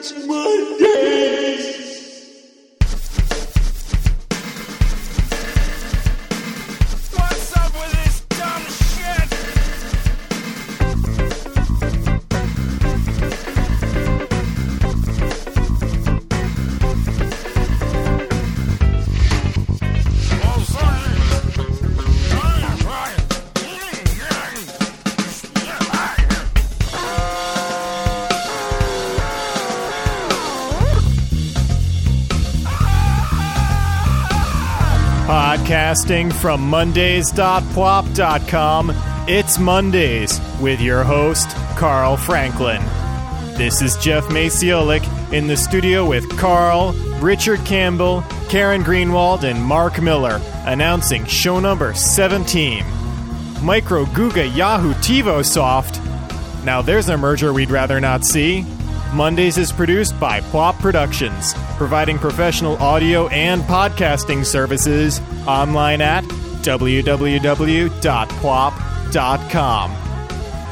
It's Mondays. Podcasting from Mondays.pwop.com, it's Mondays with your host, Carl Franklin. This is Jeff Maciolik in the studio with Carl, Richard Campbell, Karen Greenwald, and Mark Miller, announcing show number 17. Micro Guga Yahoo TiVo Soft. Now there's a merger we'd rather not see. Mondays is produced by Pwop Productions, providing professional audio and podcasting services online at www.pwop.com.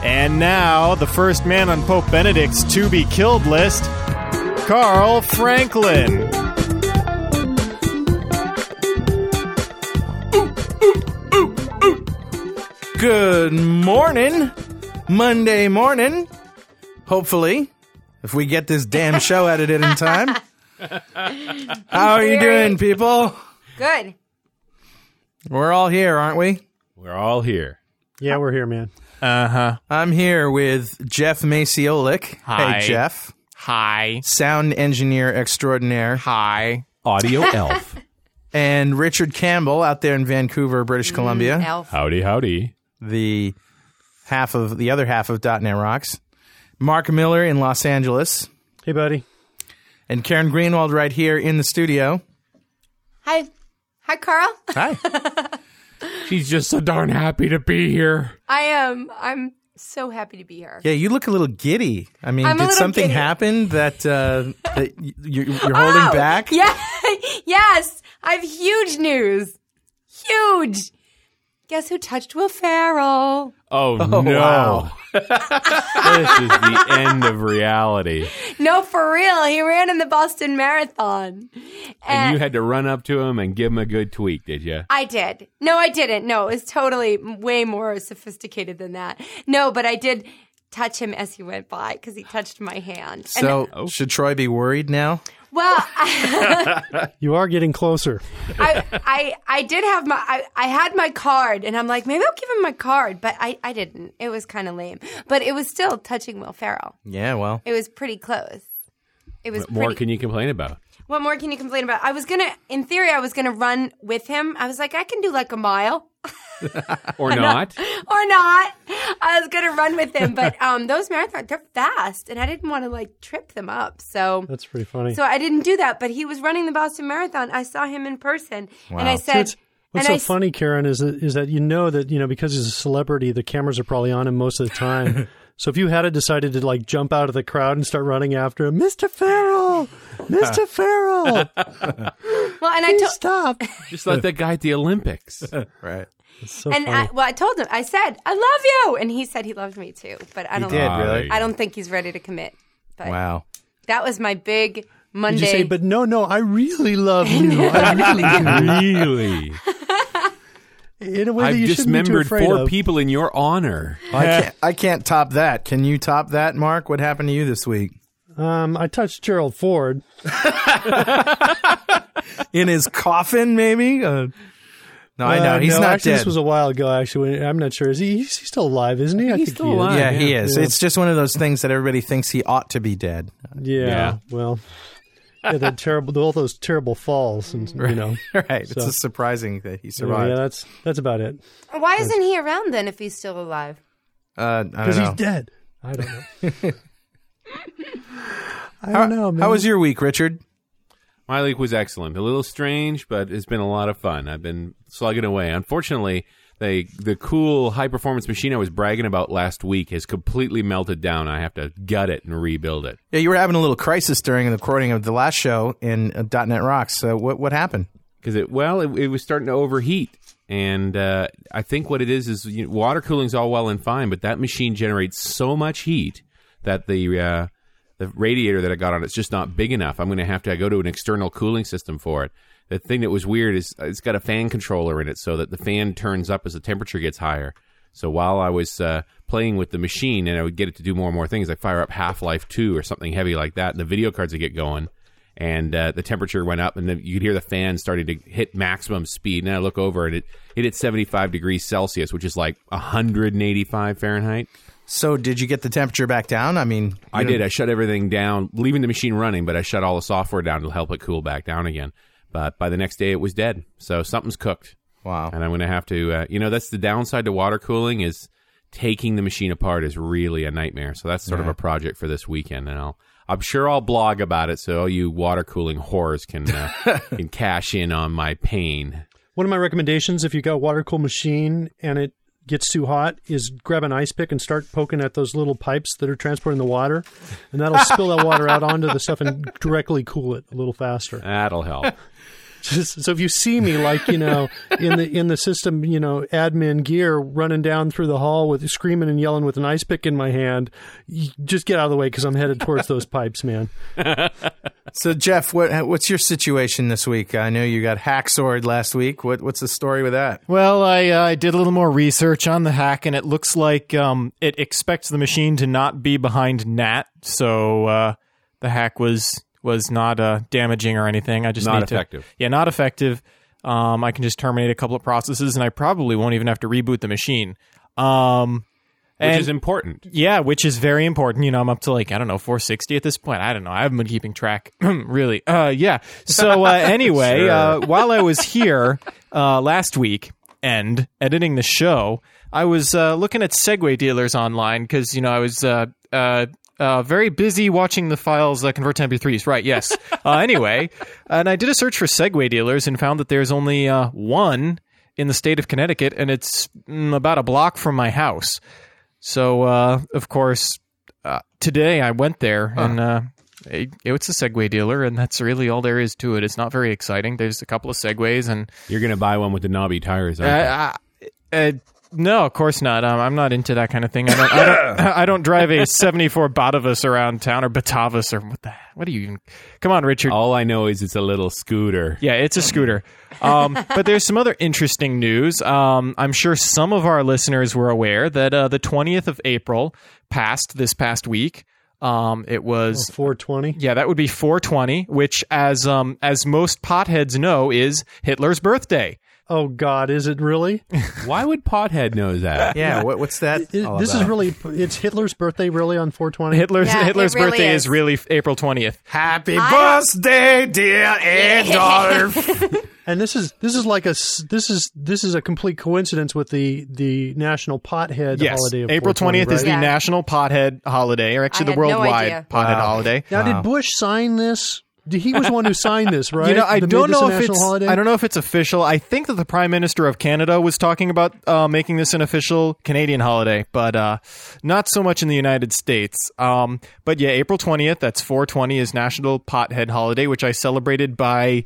And now, the first man on Pope Benedict's to be killed list, Carl Franklin. Good morning. Monday morning. Hopefully, if we get this damn show edited in time. How are you doing, people? Good. We're all here, aren't we? We're all here. Yeah, we're here, man. Uh huh. I'm here with Jeff Maciolik. Hi. Hey, Jeff. Hi. Sound engineer extraordinaire. Hi. Audio elf. And Richard Campbell out there in Vancouver, British Columbia. Elf. Howdy, howdy. The half of the other half of .NET Rocks. Mark Miller in Los Angeles. Hey, buddy. And Karen Greenwald right here in the studio. Hi. Hi, Carl. Hi. She's just so darn happy to be here. I am. I'm so happy to be here. Yeah, you look a little giddy. I mean, I'm did something giddy. happen that uh, that you're, you're holding Oh, back? Yeah. yes. I have huge news. Huge. Guess who touched Will Ferrell? Oh, oh no. wow. this is the end of reality. No, for real. He ran in the Boston Marathon. And you had to run up to him and give him a good tweak, did you? I did. No, I didn't. No, it was totally way more sophisticated than that. No, but I did touch him as he went by because he touched my hand. And- So oh. should Troy be worried now? Well, I, You are getting closer. I, I, I did have my, I, I had my card, and I'm like, maybe I'll give him my card, but I, I didn't. It was kind of lame, but it was still touching Will Ferrell. Yeah, well, It was pretty close. It was What more pretty. can you complain about? What more can you complain about? I was gonna, in theory, I was gonna run with him. I was like, I can do like a mile. Or not? or not. I was gonna run with him, but um, those marathons they're fast, and I didn't want to like trip them up. So, That's pretty funny. so I didn't do that. But he was running the Boston Marathon. I saw him in person, and I said, What's, what's and so I s- funny, Karen, is that, is that you know that you know because he's a celebrity, the cameras are probably on him most of the time. so if you had decided to like jump out of the crowd and start running after him, Mr. Ferrell, Mr. Ferrell, Well, and I please told, stop. Just like that guy at the Olympics. right. So and. I, well, I told him, I said, I love you, and he said he loved me too. But I don't, did, Ah, really? I don't think he's ready to commit. But Wow. that was my big Monday. Did you say, but no, no, I really love you. I really. Really? In a way that I've you shouldn't be too dismembered four of. people in your honor. I can't, I can't top that. Can you top that, Mark? What happened to you this week? Um, I touched Gerald Ford. In his coffin, maybe? Uh, no, I know. Uh, He's no, not actually, dead. This was a while ago. Actually, I'm not sure. Is he? He's he's still alive, isn't he? I He's think still he is. alive. yeah, he is. Yeah. It's just one of those things that everybody thinks he ought to be dead. Yeah. Yeah. Well, yeah, that terrible, all those terrible falls, and you know. right. It's a surprising that he survived. yeah, that's that's about it. Why isn't he around then if he's still alive? uh, Because don't he's dead. I don't know. I don't know, man. How was your week, Richard? My week was excellent. A little strange, but it's been a lot of fun. I've been slugging away. Unfortunately, they the cool high performance machine I was bragging about last week has completely melted down. I have to gut it and rebuild it. Yeah, you were having a little crisis during the recording of the last show in uh, .NET Rocks. So what what happened? because it well it, it was starting to overheat and uh, i think what it is is you know, water cooling's all well and fine but that machine generates so much heat that the uh, the radiator that I got on it's just not big enough. I'm going to have to go to an external cooling system for it. The thing that was weird is uh, it's got a fan controller in it, so that the fan turns up as the temperature gets higher. So while I was uh, playing with the machine and I would get it to do more and more things, like fire up Half Life Two or something heavy like that, and the video cards would get going, and uh, the temperature went up, and then you could hear the fan starting to hit maximum speed. And I look over, and it it hit 75 degrees Celsius, which is like 185 Fahrenheit. So did you get the temperature back down? I mean, I know- did. I shut everything down, leaving the machine running, but I shut all the software down to help it cool back down again. But by the next day, it was dead. So something's cooked. Wow. And I'm going to have to, uh, you know, that's the downside to water cooling is taking the machine apart is really a nightmare. So that's sort of a project for this weekend, and I'll, I'm sure I'll blog about it so all you water cooling whores can uh, can cash in on my pain. One of my recommendations, if you got a water cool machine and it gets too hot, is grab an ice pick and start poking at those little pipes that are transporting the water, and that'll spill that water out onto the stuff and directly cool it a little faster. That'll help. Just, so if you see me like you know in the in the system you know admin gear running down through the hall with screaming and yelling with an ice pick in my hand, just get out of the way because I'm headed towards those pipes, man. So Jeff, what what's your situation this week? I know you got hacksaw last week. What what's the story with that? Well, I uh, I did a little more research on the hack, and it looks like um, it expects the machine to not be behind NAT, so uh, the hack was was not uh, damaging or anything. I just Not need to- effective. yeah, not effective. Um, I can just terminate a couple of processes, and I probably won't even have to reboot the machine. Um, Which and- is important. yeah, which is very important. You know, I'm up to like I don't know 460 at this point. I don't know. I haven't been keeping track, really. Uh, yeah. So uh, anyway, Sure. uh, while I was here uh, last week and editing the show, I was uh, looking at Segway dealers online because you know I was. Uh, very busy watching the files uh, convert to MP3s. Right, yes. Uh, anyway, and I did a search for Segway dealers and found that there's only uh, one in the state of Connecticut, and it's mm, about a block from my house. So, uh, of course, uh, today I went there and uh, it, it's a Segway dealer, and that's really all there is to it. It's not very exciting. There's a couple of Segways, and You're going to buy one with the knobby tires. Aren't you? No, of course not. Um, I'm not into that kind of thing. I don't. I don't, I don't drive a '74 Batavus around town or Batavus or what the. What do you even? Come on, Richard. All I know is it's a little scooter. Yeah, it's a scooter. Um, but there's some other interesting news. Um, I'm sure some of our listeners were aware that uh, the 20th of April passed this past week. Um, it was 420. yeah, that would be 420, which, as um, as most potheads know, is Hitler's birthday. Oh God, is it really? Why would Pothead know that? Yeah, what, what's that? It- all this is really it's Hitler's birthday really on 420. Hitler's Yeah, Hitler's really birthday is. is. really April 20th. Happy I- birthday, dear Adolf. And this is this is like a this is this is a complete coincidence with the the national pothead Yes, holiday of April 420, 20th is the? Yeah. National Pothead Holiday, or actually I the had no worldwide. Pothead Wow. Holiday. Now, did Bush sign this? Did- He was the one who signed this, right? You know, I That made don't know if it's holiday? I don't know if it's official. I think that the Prime Minister of Canada was talking about uh, making this an official Canadian holiday, but uh, not so much in the United States. Um, but yeah, April twentieth, that's four twenty, is National Pothead Holiday, which I celebrated by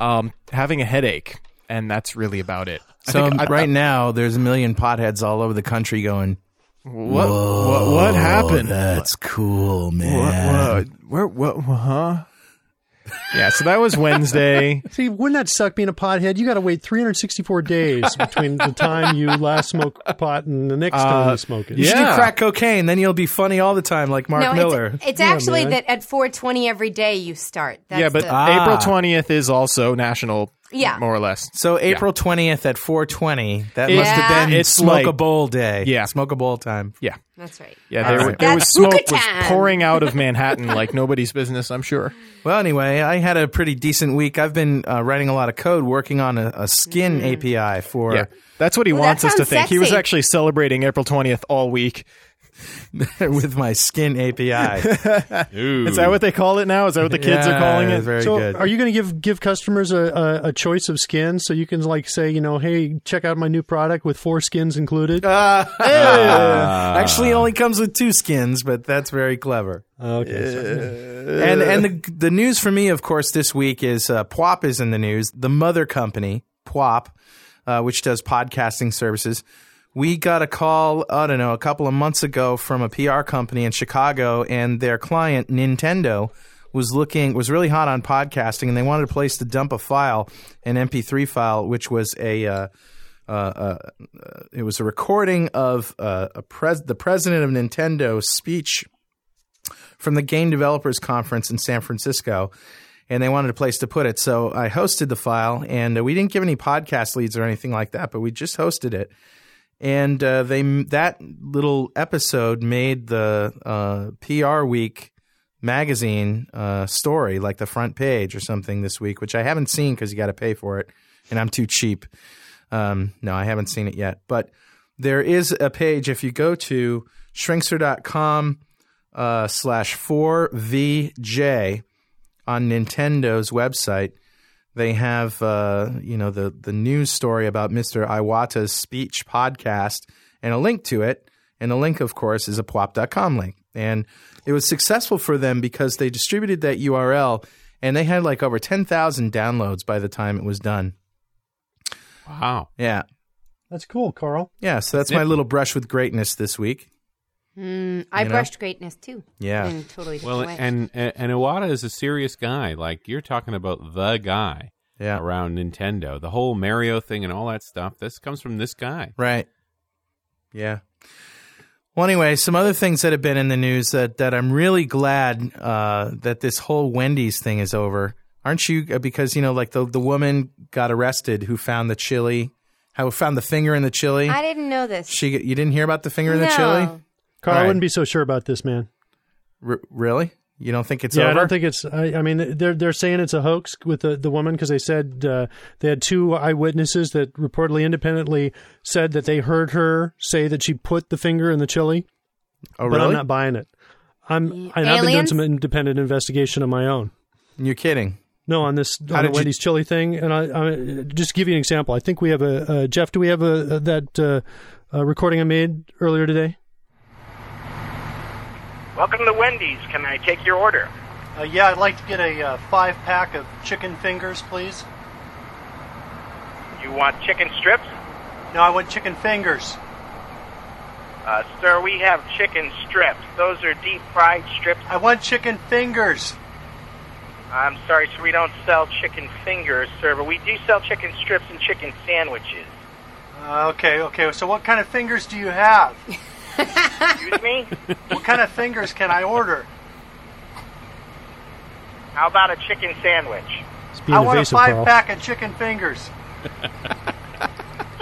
um, having a headache, and that's really about it. I so think I- right now, there's a million potheads all over the country going. what, what what happened? That's cool, man. What, what, where, what, huh? Yeah, so that was Wednesday. See, wouldn't that suck being a pothead? You got to wait 364 days between the time you last smoke pot and the next time Uh, you smoke it. You should do crack cocaine, then you'll be funny all the time, like Mark no, Miller. it's, it's Yeah, actually man. that at 420 every day you start. That's yeah, but the, Ah. April twentieth is also National. Yeah. more or less. so April twentieth at four twenty. That It- must have been It's smoke like- a bowl day. Yeah. smoke a bowl time. Yeah, that's right. yeah. All There, right. there was That's smoke hookah was time. pouring out of Manhattan like nobody's business. I'm sure. Well, anyway, I had a pretty decent week. I've been uh, writing a lot of code, working on a, a skin API for. Yeah, that's what he Well, wants us to sounds think. He was sexy. actually celebrating April twentieth all week. with my skin API. Is that what they call it now? Is that what the kids are calling it? Very so, good. are you going to give give customers a, a, a choice of skins so you can like say, you know, hey, check out my new product with four skins included? Uh, Actually, it only comes with two skins, but that's very clever. okay, so- and and the the news for me, of course, this week is uh, Pwop is in the news. The mother company, Pwop, uh, which does podcasting services, we got a call, I don't know, a couple of months ago from a PR company in Chicago, and their client, Nintendo, was looking, was really hot on podcasting, and they wanted a place to dump a file, an MP3 file, which was a, uh, uh, uh, uh, it was a recording of uh, a pres- the president of Nintendo's speech from the Game Developers Conference in San Francisco, and they wanted a place to put it. So I hosted the file, and we didn't give any podcast leads or anything like that, but we just hosted it. And uh, they that little episode made the uh, PR Week magazine uh, story, like the front page or something this week, which I haven't seen because you got to pay for it, and I'm too cheap. Um, no, I haven't seen it yet, but there is a page if you go to shrinkster.com uh, slash 4VJ on Nintendo's website. They have, uh, you know, the, the news story about Mr. Iwata's speech podcast and a link to it. And the link, of course, is a pwop.com link. And it was successful for them because they distributed that URL and they had like over 10,000 downloads by the time it was done. Wow. Yeah. That's cool, Carl. Yeah. So that's my little brush with greatness this week. Mm, I You know? brushed greatness too. Yeah. In totally Well, way. and and and Iwata is a serious guy. Like you're talking about the guy Yeah. around Nintendo, the whole Mario thing and all that stuff. This comes from this guy. Right. Yeah. Well, anyway, some other things that have been in the news that, that I'm really glad uh, that this whole Wendy's thing is over. Aren't you? Uh, Because you know, like the the woman got arrested who found the chili, how found the finger in the chili. I didn't know this. she, you didn't hear about the finger in the chili? Carl, All I wouldn't be so sure about this, man. R- really? You don't think it's yeah, over? I don't think it's. I, I mean, they're they're saying it's a hoax with the the woman because they said uh, they had two eyewitnesses that reportedly independently said that they heard her say that she put the finger in the chili. oh, really? But? I'm not buying it. I'm. And I've been doing some independent investigation of my own. You're kidding. No, on this How on did the you- Wendy's chili thing, and I, I just to give you an example. I think we have a uh, Jeff. Do we have a, a that uh, uh, recording I made earlier today? Welcome to Wendy's. Can I take your order? Uh, yeah, I'd like to get a uh, five pack of chicken fingers, please. You want chicken strips? No, I want chicken fingers. Uh, sir, we have chicken strips. Those are deep fried strips. I want chicken fingers. I'm sorry, sir, we don't sell chicken fingers, sir, but we do sell chicken strips and chicken sandwiches. Uh, okay, okay. So, what kind of fingers do you have? Excuse me? what kind of fingers can I order? How about a chicken sandwich? It's being evasive, Carl. pack of chicken fingers.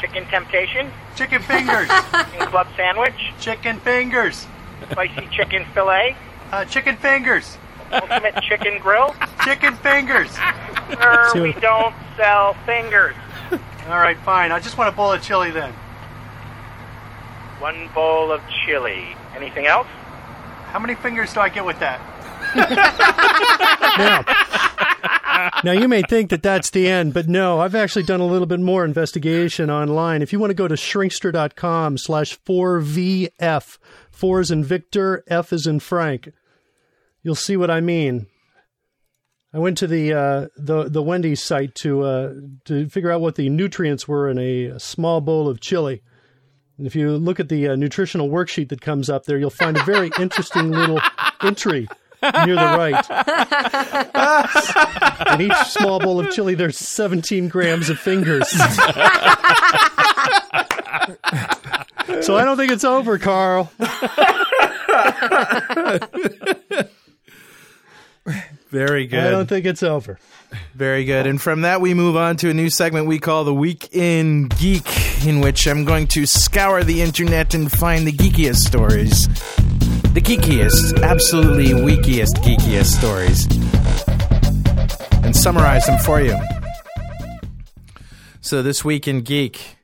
Chicken temptation? Chicken fingers. Chicken club sandwich? chicken fingers. Spicy chicken fillet? Uh, chicken fingers. Ultimate chicken grill? Chicken fingers. Sir, we don't sell fingers. All right, fine. I just want a bowl of chili then. One bowl of chili. Anything else? How many fingers do I get with that? now, now you may think that that's the end, but no, I've actually done a little bit more investigation online. If you want to go to shrinkster.com slash 4VF, 4 is in Victor, F is in Frank, you'll see what I mean. I went to the uh, the the Wendy's site to uh, to figure out what the nutrients were in a, small bowl of chili. If you look at the uh, nutritional worksheet that comes up there, you'll find a very interesting little entry near the right. In each small bowl of chili, there's 17 grams of fingers. so I don't think it's over, Carl. Very good. I don't think it's over. Very good. And from that, we move on to a new segment we call the Week in Geek, in which I'm going to scour the internet and find the geekiest stories. The geekiest, absolutely weakiest, geekiest stories. And summarize them for you. So, this week in Geek,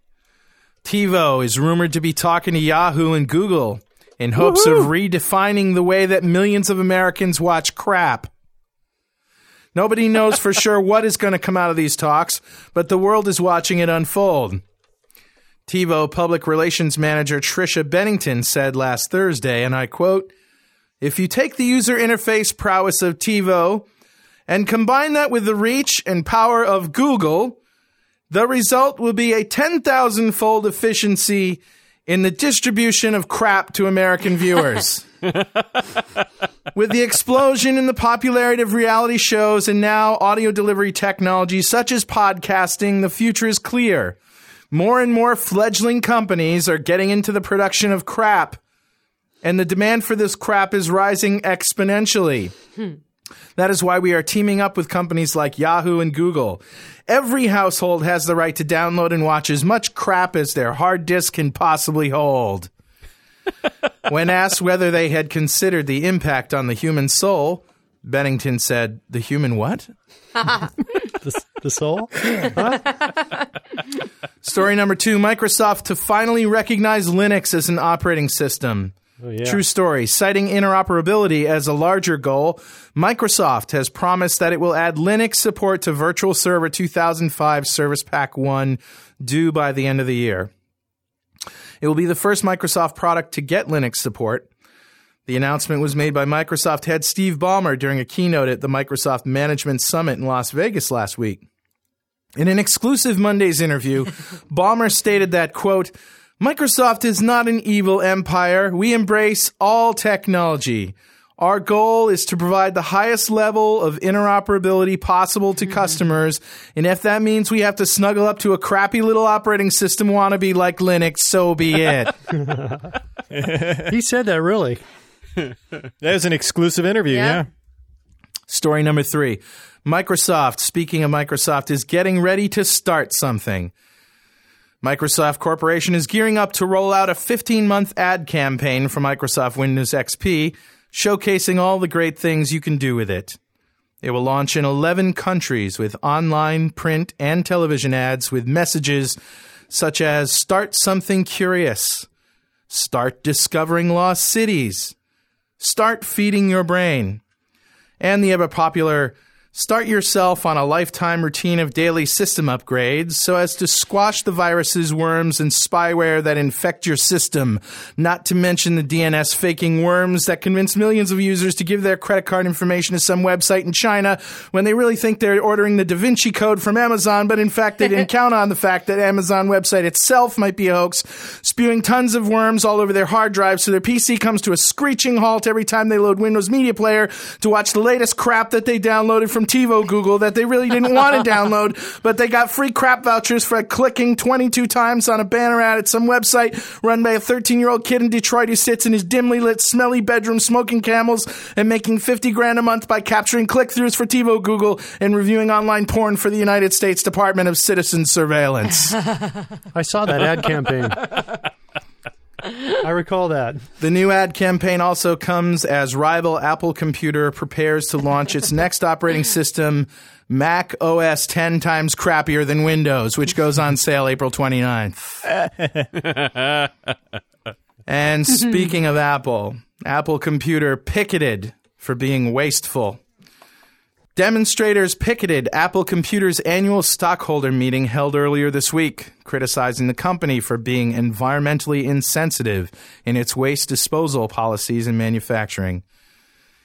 TiVo is rumored to be talking to Yahoo and Google in hopes of redefining the way that millions of Americans watch crap. Nobody knows for sure what is going to come out of these talks, but the world is watching it unfold. TiVo public relations manager Trisha Bennington said last Thursday, and I quote, If you take the user interface prowess of TiVo and combine that with the reach and power of Google, the result will be a 10,000 fold efficiency in the distribution of crap to American viewers. With the explosion in the popularity of reality shows and now audio delivery technology such as podcasting, the future is clear. More and more fledgling companies are getting into the production of crap, and the demand for this crap is rising exponentially. Hmm. That is why we are teaming up with companies like Yahoo and Google. Every household has the right to download and watch as much crap as their hard disk can possibly hold. when asked whether they had considered the impact on the human soul, Bennington said, The human what? The, the soul? Story number two Microsoft to finally recognize Linux as an operating system. Oh, yeah. True story. Citing interoperability as a larger goal, Microsoft has promised that it will add Linux support to Virtual Server 2005 Service Pack 1 due by the end of the year. It will be the first Microsoft product to get Linux support. The announcement was made by Microsoft head Steve Ballmer during a keynote at the Microsoft Management Summit in Las Vegas last week. In an exclusive Mondays interview, Ballmer stated that, quote, Microsoft is not an evil empire. We embrace all technology. Our goal is to provide the highest level of interoperability possible to customers. And if that means we have to snuggle up to a crappy little operating system wannabe like Linux, so be it. He said that really. That was an exclusive interview. Yeah. Yeah. Story number three Microsoft, speaking of Microsoft, is getting ready to start something. Microsoft Corporation is gearing up to roll out a 15 month ad campaign for Microsoft Windows XP, showcasing all the great things you can do with it. It will launch in 11 countries with online, print, and television ads with messages such as Start Something Curious, Start Discovering Lost Cities, Start Feeding Your Brain, and the ever popular Start yourself on a lifetime routine of daily system upgrades so as to squash the viruses, worms, and spyware that infect your system, not to mention the DNS faking worms that convince millions of users to give their credit card information to some website in China when they really think they're ordering the Da Vinci Code from Amazon, but in fact they didn't count on the fact that Amazon website itself might be a hoax, spewing tons of worms all over their hard drive so their PC comes to a screeching halt every time they load Windows Media Player to watch the latest crap that they downloaded from TiVo Google that they really didn't want to download, but they got free crap vouchers for clicking 22 times on a banner ad at some website run by a 13 year old kid in Detroit who sits in his dimly lit, smelly bedroom smoking camels and making 50 grand a month by capturing click throughs for TiVo Google and reviewing online porn for the United States Department of Citizen Surveillance. I saw that ad campaign. I recall that. The new ad campaign also comes as rival Apple Computer prepares to launch its next operating system, Mac OS 10 times crappier than Windows, which goes on sale April 29th. and speaking of Apple, Apple Computer picketed for being wasteful. Demonstrators picketed Apple Computer's annual stockholder meeting held earlier this week, criticizing the company for being environmentally insensitive in its waste disposal policies and manufacturing.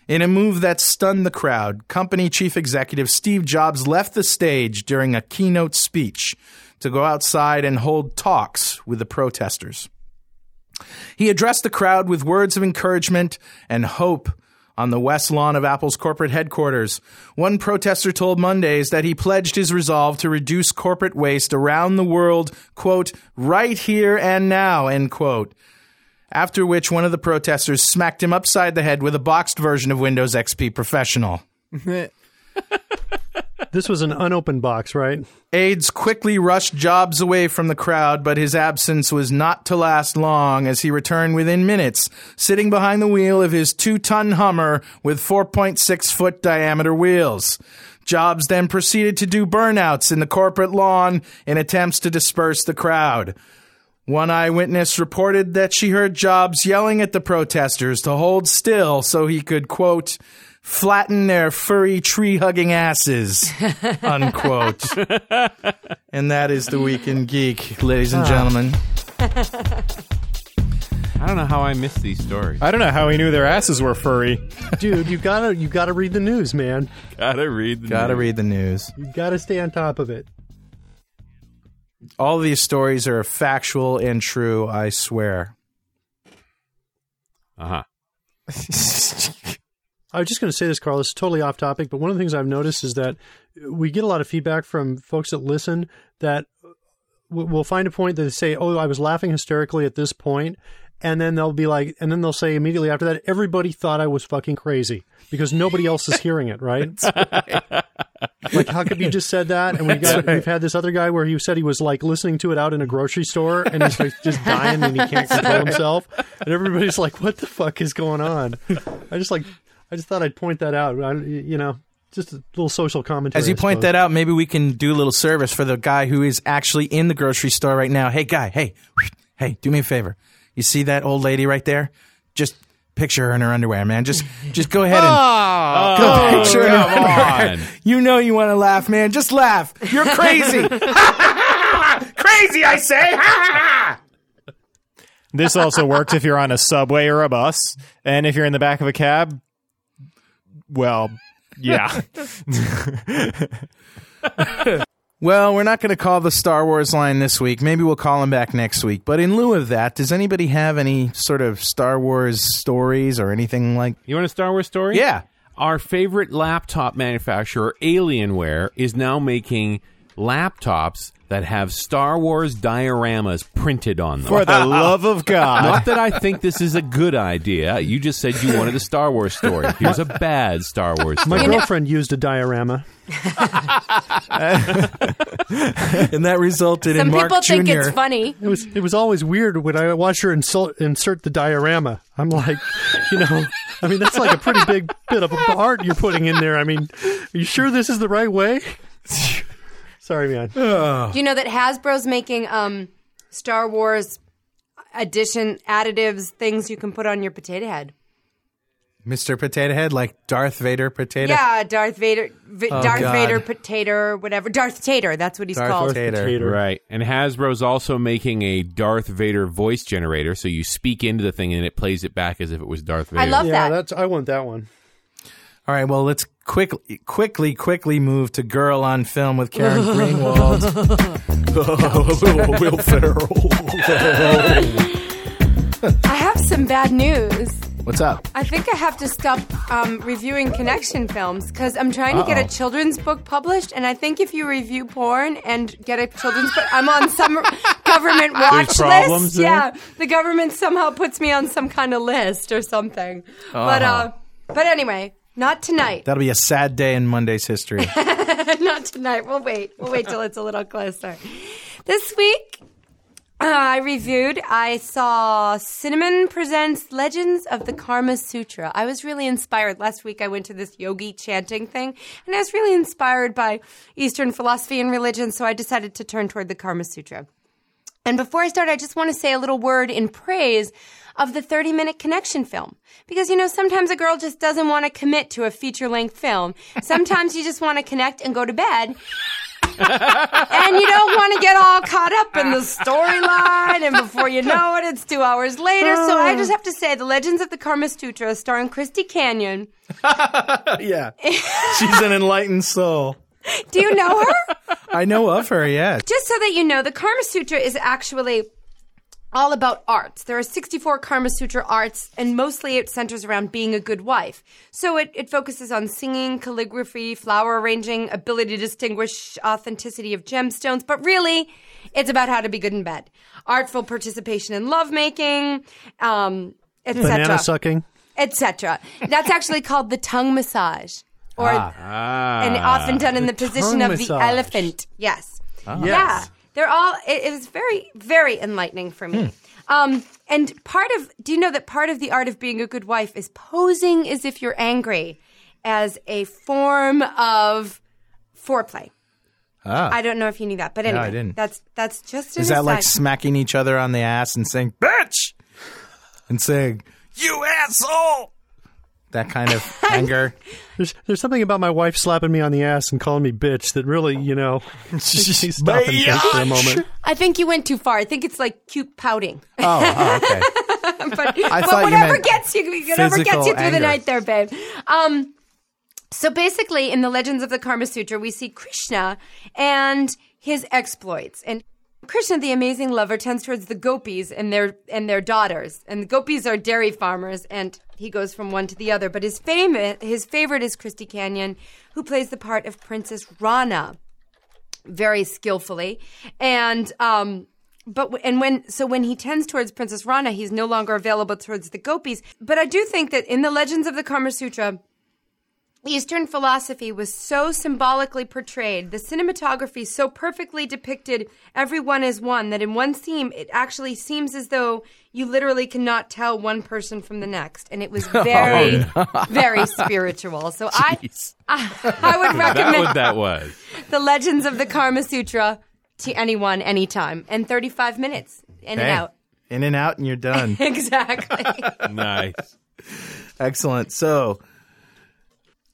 In a move that stunned the crowd, company chief executive Steve Jobs left the stage during a keynote speech to go outside and hold talks with the protesters. He addressed the crowd with words of encouragement and hope on the west lawn of Apple's corporate headquarters. One protester told Mondays that he pledged his resolve to reduce corporate waste around the world, quote, right here and now, end quote. After which one of the protesters smacked him upside the head with a boxed version of Windows XP Professional. This was an unopened box, right? Aides quickly rushed Jobs away from the crowd, but his absence was not to last long as he returned within minutes, sitting behind the wheel of his two ton Hummer with 4.6 foot diameter wheels. Jobs then proceeded to do burnouts in the corporate lawn in attempts to disperse the crowd. One eyewitness reported that she heard Jobs yelling at the protesters to hold still so he could, quote, flatten their furry tree hugging asses, unquote. and that is the Week in Geek, ladies and gentlemen. I don't know how I missed these stories. I don't know how he knew their asses were furry. Dude, you gotta you gotta read the news, man. Gotta read the Gotta news. read the news. You gotta stay on top of it. All of these stories are factual and true, I swear. Uh huh. I was just going to say this, Carl. This is totally off topic, but one of the things I've noticed is that we get a lot of feedback from folks that listen that w- will find a point that they say, "Oh, I was laughing hysterically at this point," and then they'll be like, and then they'll say immediately after that, "Everybody thought I was fucking crazy because nobody else is hearing it, right?" like, how could you just said that? And we got we've had this other guy where he said he was like listening to it out in a grocery store, and he's like just dying and he can't control himself, and everybody's like, "What the fuck is going on?" I just like. I just thought I'd point that out. I, you know, just a little social commentary. As you point that out, maybe we can do a little service for the guy who is actually in the grocery store right now. Hey, guy, hey, hey, do me a favor. You see that old lady right there? Just picture her in her underwear, man. Just, just go ahead and Oh, go picture her in her come underwear. on. You know you want to laugh, man. Just laugh. You're crazy. crazy, I say. This also works if you're on a subway or a bus, and if you're in the back of a cab. Well, yeah. Well, we're not going to call the Star Wars line this week. Maybe we'll call him back next week. But in lieu of that, does anybody have any sort of Star Wars stories or anything like? You want a Star Wars story? Yeah. Our favorite laptop manufacturer, Alienware, is now making laptops that have Star Wars dioramas printed on them. For the love of God. Not that I think this is a good idea. You just said you wanted a Star Wars story. Here's a bad Star Wars My girlfriend used a diorama. And that resulted Some in Mark people think Jr. it's funny. It was it was always weird when I watched her insult, insert the diorama. I'm like, you know, I mean that's like a pretty big bit of art you're putting in there. I mean, are you sure this is the right way? Sorry, man. Do you know that Hasbro's making um, Star Wars addition additives things you can put on your potato head? Mr. Potato Head, like Darth Vader Potato. Yeah, Darth Vader, v- Darth God. Vader potato, whatever. Darth Tater, that's what he's Darth called. Potato. Tater. Right. And Hasbro's also making a Darth Vader voice generator, so you speak into the thing and it plays it back as if it was Darth Vader. I love Yeah, that. that's I want that one. All right, well, let's quickly, quickly, quickly move to Girl on Film with Karen Greenwald. Will Ferrell. I have some bad news. What's up? I think I have to stop um, reviewing connection films because I'm trying to get a children's book published, and I think if you review porn and get a children's book, I'm on some government watch problems list. there? Yeah, the government somehow puts me on some kind of list or something. But uh, but anyway, not tonight. That'll be a sad day in Monday's history. Not tonight. We'll wait. We'll wait till it's a little closer. This week, uh, I reviewed. I saw Cinnamon presents Legends of the Karma Sutra. I was really inspired. Last week, I went to this yogi chanting thing, and I was really inspired by Eastern philosophy and religion. So I decided to turn toward the Karma Sutra. And before I start, I just want to say a little word in praise of the 30 minute connection film. Because, you know, sometimes a girl just doesn't want to commit to a feature length film. Sometimes you just want to connect and go to bed. and you don't want to get all caught up in the storyline. And before you know it, it's two hours later. So I just have to say, The Legends of the Karma Sutra, starring Christy Canyon. yeah. She's an enlightened soul. Do you know her? I know of her, yeah. just so that you know, the Karma Sutra is actually all about arts. There are 64 Karma Sutra arts, and mostly it centers around being a good wife. So it, it focuses on singing, calligraphy, flower arranging, ability to distinguish authenticity of gemstones, but really, it's about how to be good in bed. Artful participation in lovemaking, um, Banana etc. sucking. etc. That's actually called the tongue massage. Or Ah. and often done in the, position tongue of the elephant. Yes. Ah. Yeah. They're all, it, it was very, very enlightening for me. Um, and part of, do you know that part of the art of being a good wife is posing as if you're angry as a form of foreplay? Ah. I don't know if you knew that, but anyway, I didn't. that's that's just Is that like smacking each other on the ass and saying, bitch? And saying, you asshole? That kind of anger. There's there's something about my wife slapping me on the ass and calling me bitch that really, you know, she's stop and think for a moment. I think you went too far. I think it's like cute pouting. Oh, oh, okay. but, but thought you whatever meant gets you, whatever gets you through anger. the night, there, babe. Um, so basically, in the Legends of the Karma Sutra, we see Krishna and his exploits, and Krishna, the amazing lover, turns towards the gopis and their and their daughters. And the gopis are dairy farmers, and he goes from one to the other. But his favorite, his favorite is Christy Canyon, who plays the part of Princess Rana very skillfully. And um but and when so when he tends towards Princess Rana, he's no longer available towards the gopis. But I do think that in the legends of the Kama Sutra, Eastern philosophy was so symbolically portrayed, the cinematography so perfectly depicted everyone as one that in one scene it actually seems as though you literally cannot tell one person from the next. And it was oh, very, very spiritual. So I, I, I would that recommend what that was. the Legends of the Karma Sutra to anyone, anytime, and 35 minutes in and out. In and out, and you're done. Exactly. Nice. Excellent. So,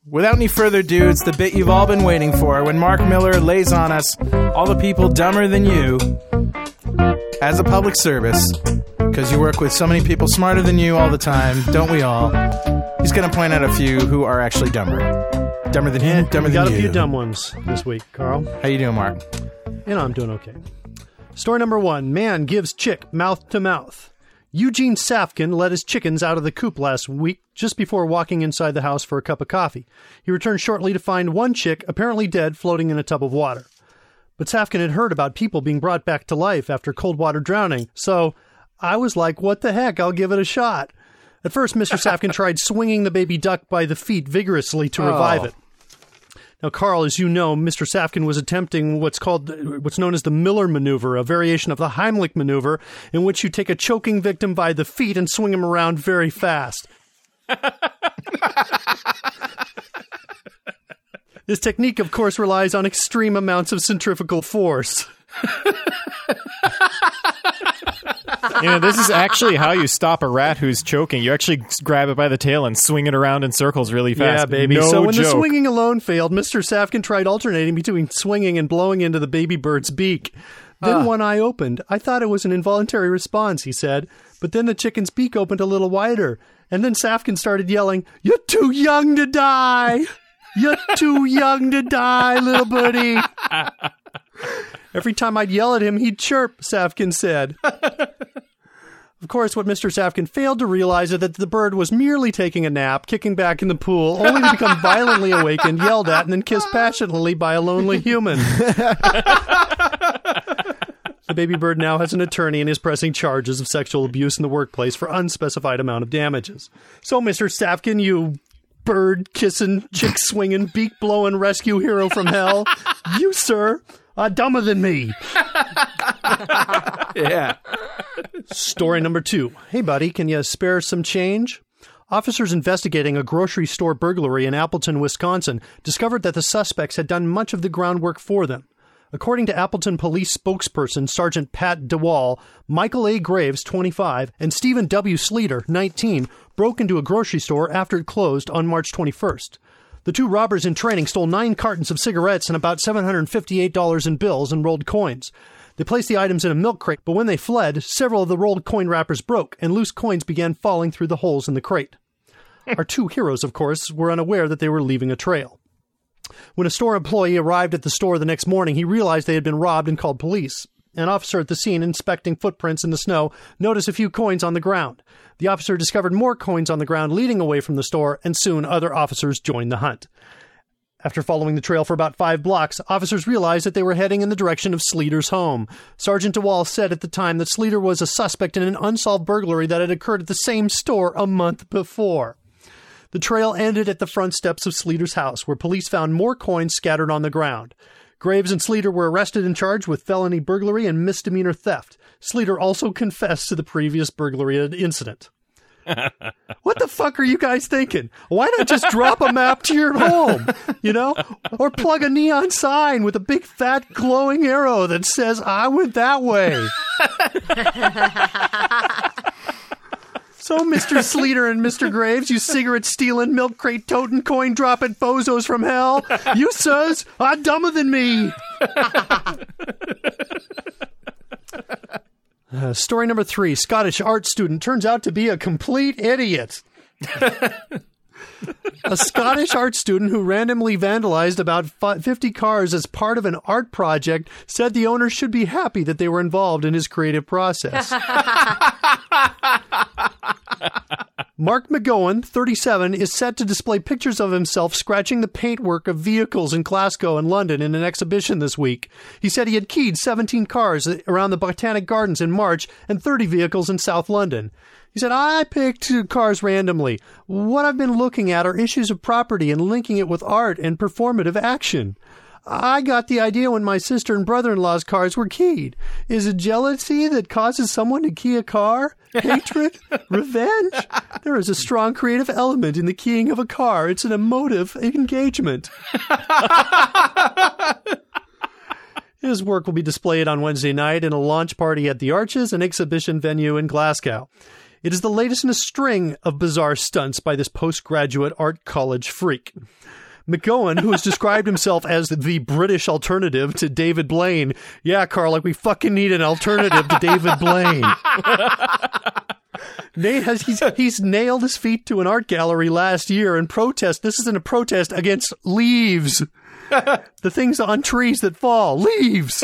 without any further ado, it's the bit you've all been waiting for when Mark Miller lays on us all the people dumber than you as a public service because you work with so many people smarter than you all the time, don't we all? He's going to point out a few who are actually dumber. Dumber than him, dumber than you. We got than a few dumb ones this week, Carl. How you doing, Mark? You know, I'm doing okay. Story number one Man gives chick mouth to mouth. Eugene Safkin let his chickens out of the coop last week just before walking inside the house for a cup of coffee. He returned shortly to find one chick apparently dead floating in a tub of water. But Safkin had heard about people being brought back to life after cold water drowning, so I was like, what the heck, I'll give it a shot. At first, Mr. Safkin tried swinging the baby duck by the feet vigorously to revive Oh. it. Now, Carl, as you know, Mr. Safkin was attempting what's called what's known as the Miller maneuver, a variation of the Heimlich maneuver, in which you take a choking victim by the feet and swing him around very fast. this technique, of course, relies on extreme amounts of centrifugal force. You know, this is actually how you stop a rat who's choking. You actually grab it by the tail and swing it around in circles really fast. Yeah, baby. No so when the swinging alone failed, Mr. Safkin tried alternating between swinging and blowing into the baby bird's beak. Then ah. one eye opened. I thought it was an involuntary response, he said. But then the chicken's beak opened a little wider. And then Safkin started yelling, You're too young to die! You're too young to die, little buddy! Every time I'd yell at him, he'd chirp, Safkin said. Of course, what Mr. Safkin failed to realize is that the bird was merely taking a nap, kicking back in the pool, only to become violently awakened, yelled at, and then kissed passionately by a lonely human. the baby bird now has an attorney and is pressing charges of sexual abuse in the workplace for unspecified amount of damages. So, Mr. Safkin, you bird kissing, chick swinging, beak blowing rescue hero from hell, you, sir, are dumber than me. Yeah. Story number two. Hey, buddy, can you spare some change? Officers investigating a grocery store burglary in Appleton, Wisconsin, discovered that the suspects had done much of the groundwork for them. According to Appleton police spokesperson Sergeant Pat DeWall, Michael A. Graves, 25, and Stephen W. Sleater, 19, broke into a grocery store after it closed on March 21st. The two robbers in training stole nine cartons of cigarettes and about $758 in bills and rolled coins. They placed the items in a milk crate, but when they fled, several of the rolled coin wrappers broke and loose coins began falling through the holes in the crate. Our two heroes, of course, were unaware that they were leaving a trail. When a store employee arrived at the store the next morning, he realized they had been robbed and called police. An officer at the scene, inspecting footprints in the snow, noticed a few coins on the ground. The officer discovered more coins on the ground leading away from the store, and soon other officers joined the hunt. After following the trail for about five blocks, officers realized that they were heading in the direction of Sleater's home. Sergeant DeWall said at the time that Sleater was a suspect in an unsolved burglary that had occurred at the same store a month before. The trail ended at the front steps of Sleater's house, where police found more coins scattered on the ground. Graves and Sleater were arrested and charged with felony burglary and misdemeanor theft. Sleater also confessed to the previous burglary incident. what the fuck are you guys thinking? Why not just drop a map to your home? You know? Or plug a neon sign with a big fat glowing arrow that says, I went that way. So, Mr. Sleater and Mr. Graves, you cigarette stealing, milk crate toting, coin dropping bozos from hell, you sirs are dumber than me. Uh, story number three Scottish art student turns out to be a complete idiot. A Scottish art student who randomly vandalized about 50 cars as part of an art project said the owner should be happy that they were involved in his creative process. Mark McGowan, 37, is set to display pictures of himself scratching the paintwork of vehicles in Glasgow and London in an exhibition this week. He said he had keyed 17 cars around the Botanic Gardens in March and 30 vehicles in South London. He said, I picked two cars randomly. What I've been looking at are issues of property and linking it with art and performative action. I got the idea when my sister and brother in law's cars were keyed. Is it jealousy that causes someone to key a car? Hatred? Revenge? There is a strong creative element in the keying of a car. It's an emotive engagement. His work will be displayed on Wednesday night in a launch party at the Arches, an exhibition venue in Glasgow. It is the latest in a string of bizarre stunts by this postgraduate art college freak. McGowan, who has described himself as the British alternative to David Blaine. Yeah, Carl, like we fucking need an alternative to David Blaine. Nate has he's, he's nailed his feet to an art gallery last year in protest. This isn't a protest against leaves. the things on trees that fall. Leaves.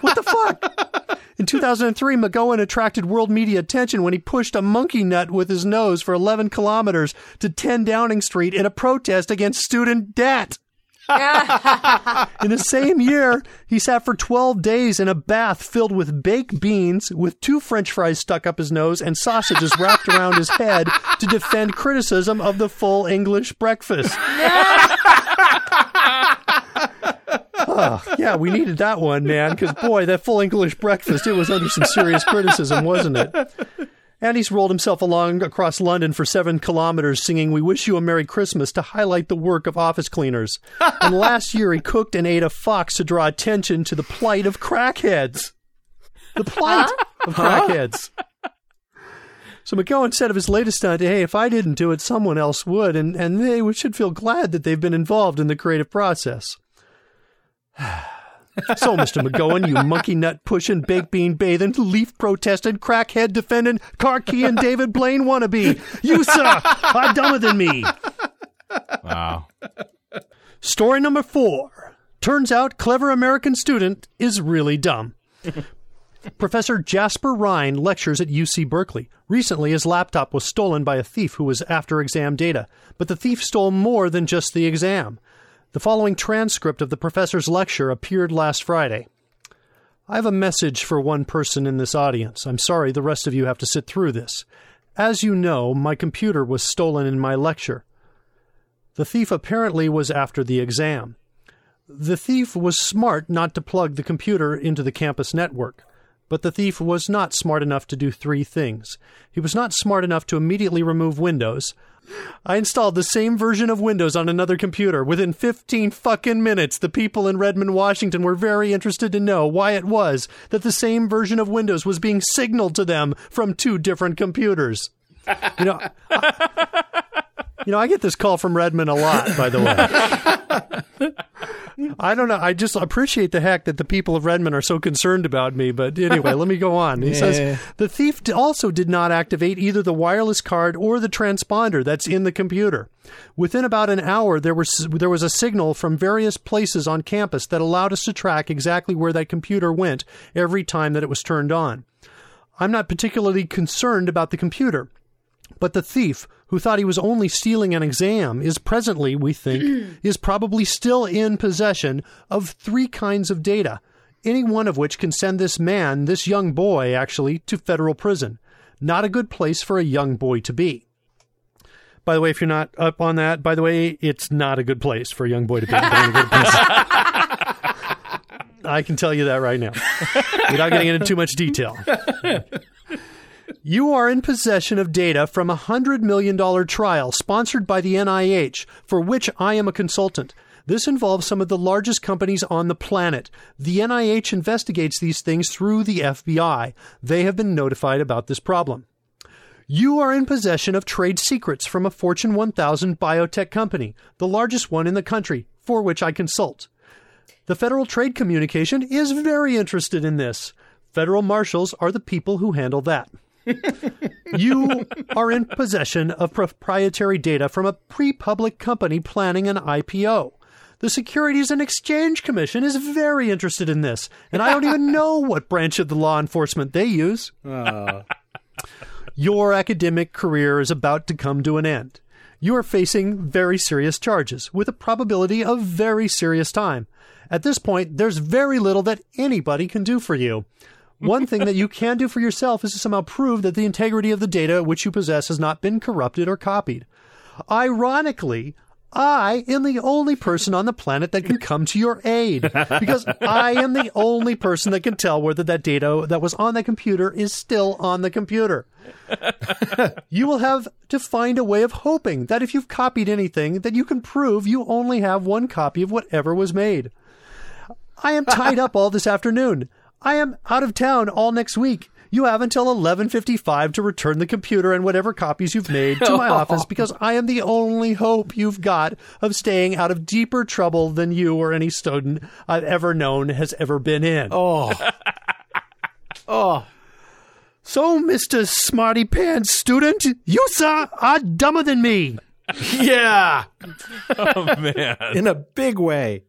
what the fuck? In 2003, McGowan attracted world media attention when he pushed a monkey nut with his nose for 11 kilometers to 10 Downing Street in a protest against student debt. in the same year, he sat for 12 days in a bath filled with baked beans with two french fries stuck up his nose and sausages wrapped around his head to defend criticism of the full English breakfast. Oh, yeah, we needed that one, man, because boy, that full English breakfast, it was under some serious criticism, wasn't it? And he's rolled himself along across London for seven kilometers singing We Wish You a Merry Christmas to highlight the work of office cleaners. and last year he cooked and ate a fox to draw attention to the plight of crackheads. The plight of crackheads. So McGowan said of his latest stunt, hey, if I didn't do it, someone else would, and, and they should feel glad that they've been involved in the creative process. So, Mr. McGowan, you monkey nut pushing, baked bean bathing, leaf protesting, crackhead defending, car key and David Blaine wannabe. You, sir, are dumber than me. Wow. Story number four. Turns out clever American student is really dumb. Professor Jasper Rine lectures at UC Berkeley. Recently, his laptop was stolen by a thief who was after exam data, but the thief stole more than just the exam. The following transcript of the professor's lecture appeared last Friday. I have a message for one person in this audience. I'm sorry the rest of you have to sit through this. As you know, my computer was stolen in my lecture. The thief apparently was after the exam. The thief was smart not to plug the computer into the campus network. But the thief was not smart enough to do three things. He was not smart enough to immediately remove Windows. I installed the same version of Windows on another computer. Within 15 fucking minutes, the people in Redmond, Washington were very interested to know why it was that the same version of Windows was being signaled to them from two different computers. You know, you know, I get this call from Redmond a lot, by the way. I don't know. I just appreciate the heck that the people of Redmond are so concerned about me. But anyway, let me go on. He says the thief also did not activate either the wireless card or the transponder that's in the computer. Within about an hour, there was there was a signal from various places on campus that allowed us to track exactly where that computer went every time that it was turned on. I'm not particularly concerned about the computer. But the thief, who thought he was only stealing an exam, is presently, we think, is probably still in possession of three kinds of data, any one of which can send this man, this young boy, actually, to federal prison. Not a good place for a young boy to be. By the way, if you're not up on that, by the way, it's not a good place for a young boy to be. Not a good place. I can tell you that right now, without getting into too much detail. You are in possession of data from a $100 million trial sponsored by the NIH, for which I am a consultant. This involves some of the largest companies on the planet. The NIH investigates these things through the FBI. They have been notified about this problem. You are in possession of trade secrets from a Fortune 1000 biotech company, the largest one in the country, for which I consult. The Federal Trade Communication is very interested in this. Federal marshals are the people who handle that. You are in possession of proprietary data from a pre public company planning an IPO. The Securities and Exchange Commission is very interested in this, and I don't even know what branch of the law enforcement they use. Ah. Your academic career is about to come to an end. You are facing very serious charges with a probability of very serious time. At this point, there's very little that anybody can do for you. One thing that you can do for yourself is to somehow prove that the integrity of the data which you possess has not been corrupted or copied. Ironically, I am the only person on the planet that can come to your aid because I am the only person that can tell whether that data that was on the computer is still on the computer. you will have to find a way of hoping that if you've copied anything, that you can prove you only have one copy of whatever was made. I am tied up all this afternoon. I am out of town all next week. You have until 11:55 to return the computer and whatever copies you've made to my office because I am the only hope you've got of staying out of deeper trouble than you or any student I've ever known has ever been in. Oh. oh. So, Mr. Smarty Pants student, you sir are dumber than me. Yeah. Oh man, In a big way.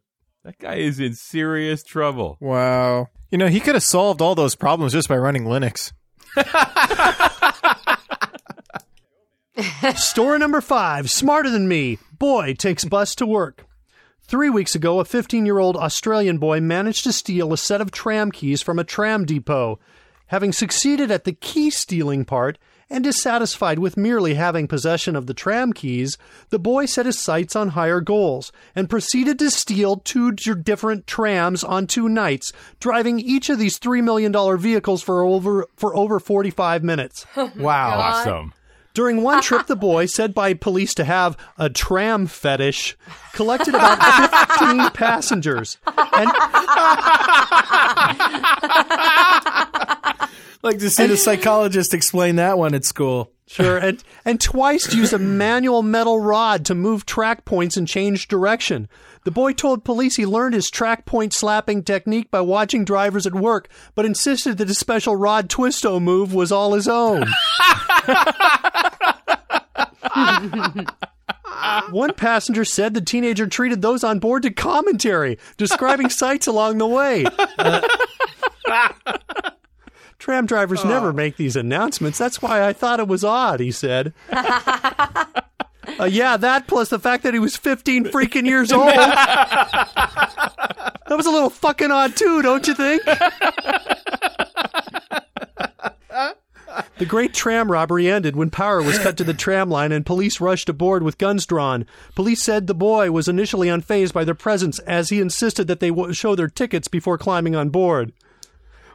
That guy is in serious trouble. Wow. You know, he could have solved all those problems just by running Linux. Story number five Smarter than me. Boy takes bus to work. Three weeks ago, a 15 year old Australian boy managed to steal a set of tram keys from a tram depot. Having succeeded at the key stealing part and dissatisfied with merely having possession of the tram keys, the boy set his sights on higher goals and proceeded to steal two different trams on two nights, driving each of these $3 million vehicles for over, for over 45 minutes. Oh wow. Awesome. During one trip, the boy, said by police to have a tram fetish, collected about 15 passengers. And Like to see the psychologist explain that one at school. sure, and, and twice used a manual metal rod to move track points and change direction. The boy told police he learned his track point slapping technique by watching drivers at work, but insisted that his special rod twisto move was all his own. One passenger said the teenager treated those on board to commentary, describing sights along the way. Tram drivers never make these announcements. That's why I thought it was odd, he said. Uh, yeah, that plus the fact that he was 15 freaking years old. that was a little fucking odd, too, don't you think? The great tram robbery ended when power was cut to the tram line and police rushed aboard with guns drawn. Police said the boy was initially unfazed by their presence as he insisted that they show their tickets before climbing on board.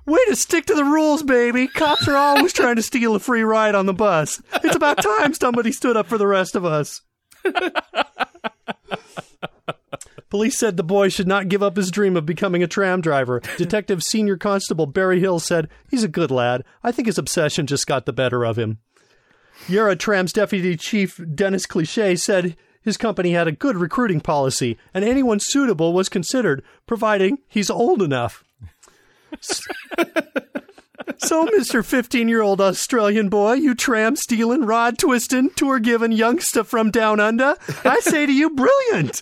Way to stick to the rules, baby. Cops are always trying to steal a free ride on the bus. It's about time somebody stood up for the rest of us. Police said the boy should not give up his dream of becoming a tram driver. Detective Senior Constable Barry Hill said, He's a good lad. I think his obsession just got the better of him. Yarra Tram's Deputy Chief Dennis Cliche said his company had a good recruiting policy and anyone suitable was considered, providing he's old enough. So, Mr. 15 year old Australian boy, you tram stealing, rod twisting, tour giving youngster from down under, I say to you, brilliant!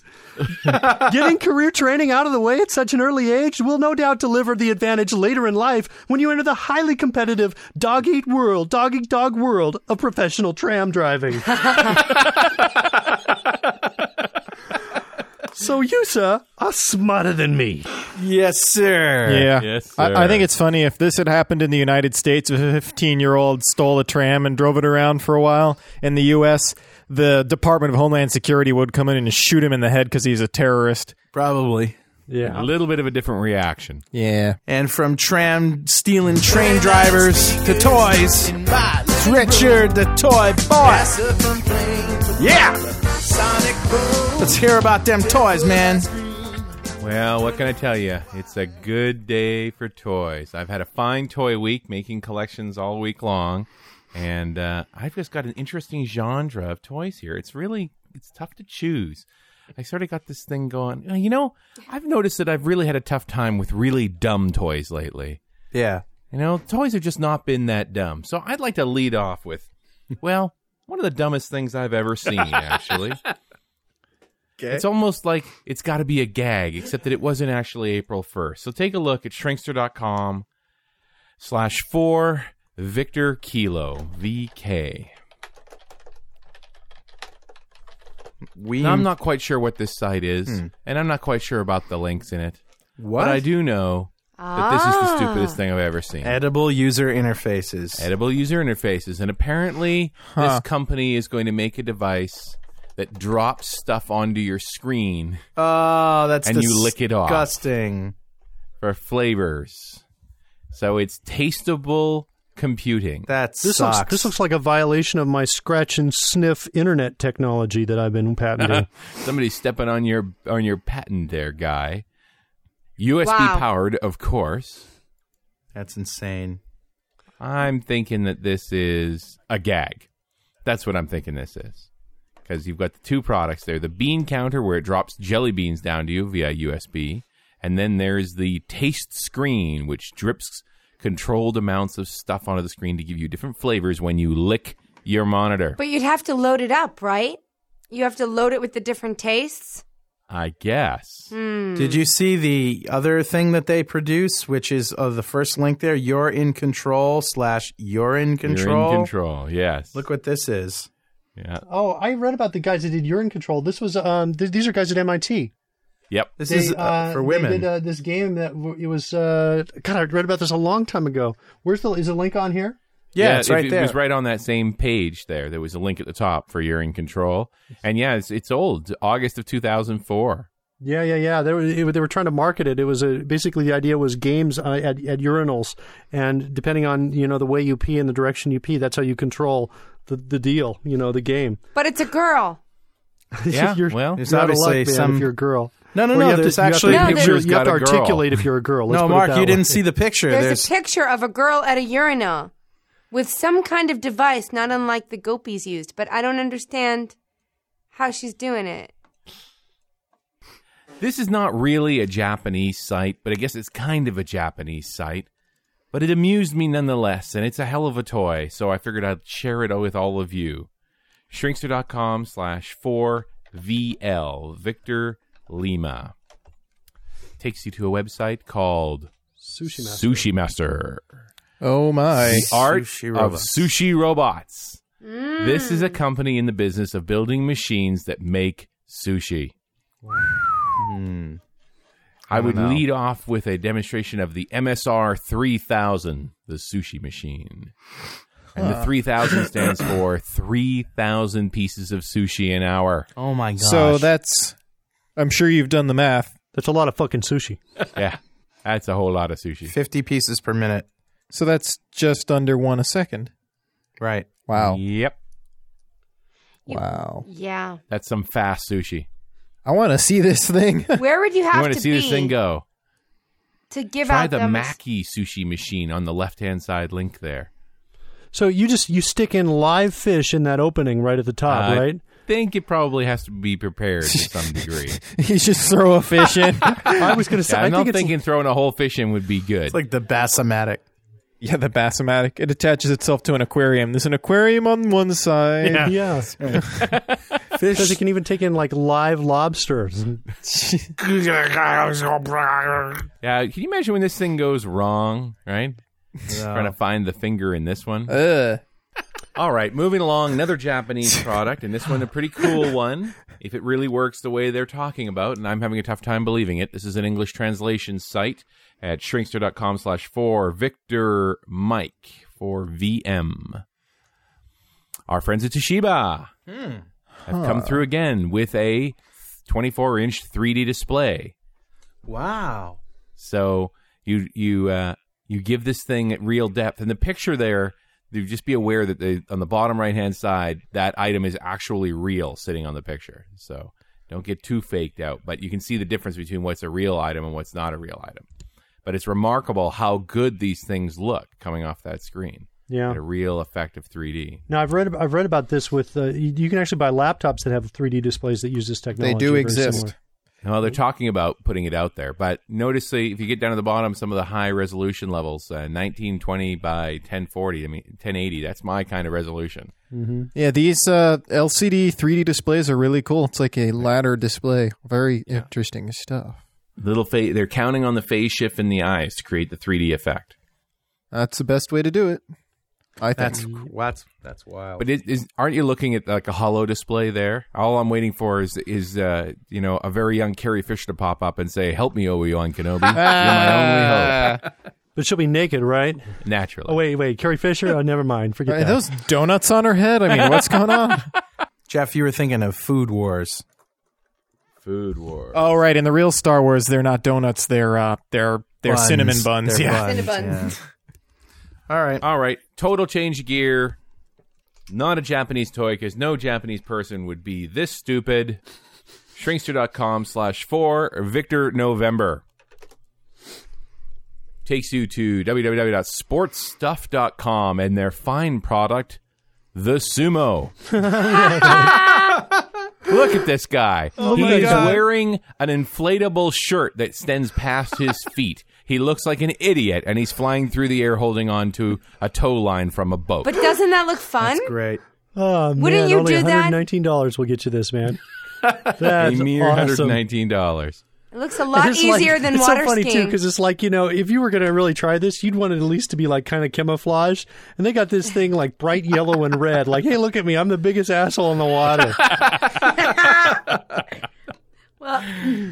Getting career training out of the way at such an early age will no doubt deliver the advantage later in life when you enter the highly competitive dog eat world, dog eat dog world of professional tram driving. so, you, sir, are smarter than me. Yes, sir. Yeah. Yes, sir. I, I think it's funny if this had happened in the United States, if a 15 year old stole a tram and drove it around for a while in the U.S., the Department of Homeland Security would come in and shoot him in the head because he's a terrorist. Probably. Yeah. a little bit of a different reaction. Yeah. And from tram stealing train drivers to toys, it's Richard the Toy Boy. Yeah! Let's hear about them toys, man. Well, what can I tell you? It's a good day for toys. I've had a fine toy week, making collections all week long, and uh, I've just got an interesting genre of toys here. It's really it's tough to choose. I sort of got this thing going. uh, You know, I've noticed that I've really had a tough time with really dumb toys lately. Yeah. You know, toys have just not been that dumb. So I'd like to lead off with, well, one of the dumbest things I've ever seen, actually. It's almost like it's got to be a gag, except that it wasn't actually April 1st. So take a look at shrinkster.com slash 4 Victor Kilo, VK. We Now, I'm not quite sure what this site is, hmm. and I'm not quite sure about the links in it. what But I do know that this is the stupidest ah. thing I've ever seen. edible user interfaces. Edible user interfaces, and apparently this company is going to make a device that drops stuff onto your screen oh, that's And you lick it off. Disgusting. for flavors. So it's tasteable computing. That This sucks. looks this looks like a violation of my scratch and sniff internet technology that I've been patenting. Somebody's stepping on your on your patent there, guy. USB Wow. powered, of course. That's insane. I'm thinking that this is a gag. That's what I'm thinking this is. Because you've got the two products there the bean counter, where it drops jelly beans down to you via USB. And then there's the taste screen, which drips controlled amounts of stuff onto the screen to give you different flavors when you lick your monitor. But you'd have to load it up, right? You have to load it with the different tastes. I guess. Did you see the other thing that they produce, which is uh, the first link there? You're in control slash you're in control. You're in control, yes. Look what this is. Yeah. oh, I read about the guys that did urine control. This was um, th- these are guys at MIT. Yep. This They, is uh, for women. They did uh, this game that w- it was. Uh, God, I read about this a long time ago. Where's the? Is the link on here? Yeah, it's it- right it, there. was right on that same page there. There was a link at the top for You're in Control. And yeah, it's, it's old, August of 2004. Yeah, yeah, yeah. They were it, they were trying to market it. It was a, basically the idea was games uh, at at urinals, and depending on you know the way you pee and the direction you pee, that's how you control the the deal. You know the game. But it's a girl. Yeah, you're, well, There's you're out of luck, obviously man, some- if you're a girl. No, no, Or no, you have there's to- actually No, you have to- there's- you have to got a girl. articulate if you're a girl. Let's no, Mark, you way. didn't see the picture. There's, There's, a picture of a girl at a urinal with some kind of device, not unlike the gopis used. But I don't understand how she's doing it. This is not really a Japanese site, but I guess it's kind of a Japanese site. But it amused me nonetheless, and it's a hell of a toy, so I figured I'd share it with all of you. Shrinkster.com slash 4VL, Victor Lima. Takes you to a website called Sushi Master. Sushi Master. Oh my! The art Sushi of sushi robots. This is a mm. company in the business of building machines that make sushi. Hmm. I would know. lead off with a demonstration of the MSR 3000, the sushi machine. And the 3000 stands for 3,000 pieces of sushi an hour. oh my gosh. So that's. I'm sure you've done the math. That's a lot of fucking sushi. Yeah, that's a whole lot of sushi. 50 pieces per minute. So that's just under one a second. Right. Wow! Yep, Wow! Yeah. that's some fast sushi. I want to see this thing. Where would you You have want to to see be this thing go? to give Try out the them? Maki sushi machine on the left-hand side link there. So you just you stick in live fish in that opening right at the top, I right? think it probably has to be prepared to some degree. you just throw a fish in. I was going to say. Yeah, I I'm think not thinking throwing a whole fish in would be good. It's like the Bassomatic. Yeah, the Bassomatic. It attaches itself to an aquarium. There's an aquarium on one side. yeah. Fish. Because it can even take in like live lobsters. yeah, can you imagine when this thing goes wrong? Right, trying to find the finger in this one. Ugh. All right, moving along, another Japanese product, and this one a pretty cool one. If it really works the way they're talking about, and I'm having a tough time believing it. This is an English translation site at shrinkster.com slash for Victor Mike for VM. Our friends at Toshiba have come through again with a 24 inch 3D display. Wow. So you you uh, you give this thing real depth, and the picture there. You just be aware that the, on the bottom right hand side, that item is actually real, sitting on the picture. So don't get too faked out. But you can see the difference between what's a real item and what's not a real item. But it's remarkable how good these things look coming off that screen. Yeah. A real effect of 3D. Now I've read I've read about this with uh, you, you can actually buy laptops that have 3D displays that use this technology. They do exist. similar. Well, they're talking about putting it out there, but notice the, if you get down to the bottom, some of the high resolution levels, uh, 1920 by 1040, I mean 1080. That's my kind of resolution. Yeah, these uh, LCD 3D displays are really cool. It's like a ladder display. Very interesting stuff. Little fa- they're counting on the phase shift in the eyes to create the 3D effect. That's the best way to do it. I think. That's that's that's wild. But is, is aren't you looking at like a hollow display there? All I'm waiting for is is uh, you know a very young Carrie Fisher to pop up and say, "Help me, Obi Wan Kenobi. You're my only hope." But she'll be naked, right? Naturally. Oh wait, wait, Carrie Fisher. Oh, never mind. Forget Are that. those donuts on her head? I mean, what's going on? Jeff, you were thinking of Food Wars. Food Wars. Oh, right. In the real Star Wars, they're not donuts. They're uh, they're they're Buns. cinnamon buns. They're yeah. buns, Cinnabons. yeah. All right. All right, total change of gear. Not a Japanese toy because no Japanese person would be this stupid. Shrinkster.com slash four Victor November takes you to www.sportsstuff.com and their fine product, the Sumo. Look at this guy. Oh my He's God. wearing an inflatable shirt that extends past his feet. He looks like an idiot, and he's flying through the air holding on to a tow line from a boat. But doesn't that look fun? That's great. Oh, Wouldn't man, you only do that? $119 will get you this, man. a That's mere awesome. $119. It looks a lot It's like- easier than it's water so funny too skiing. because it's like you know if you were going to really try this you'd want it at least to be like kind of camouflage and they got this thing like bright yellow and red like hey look at me i'm the biggest asshole in the water well,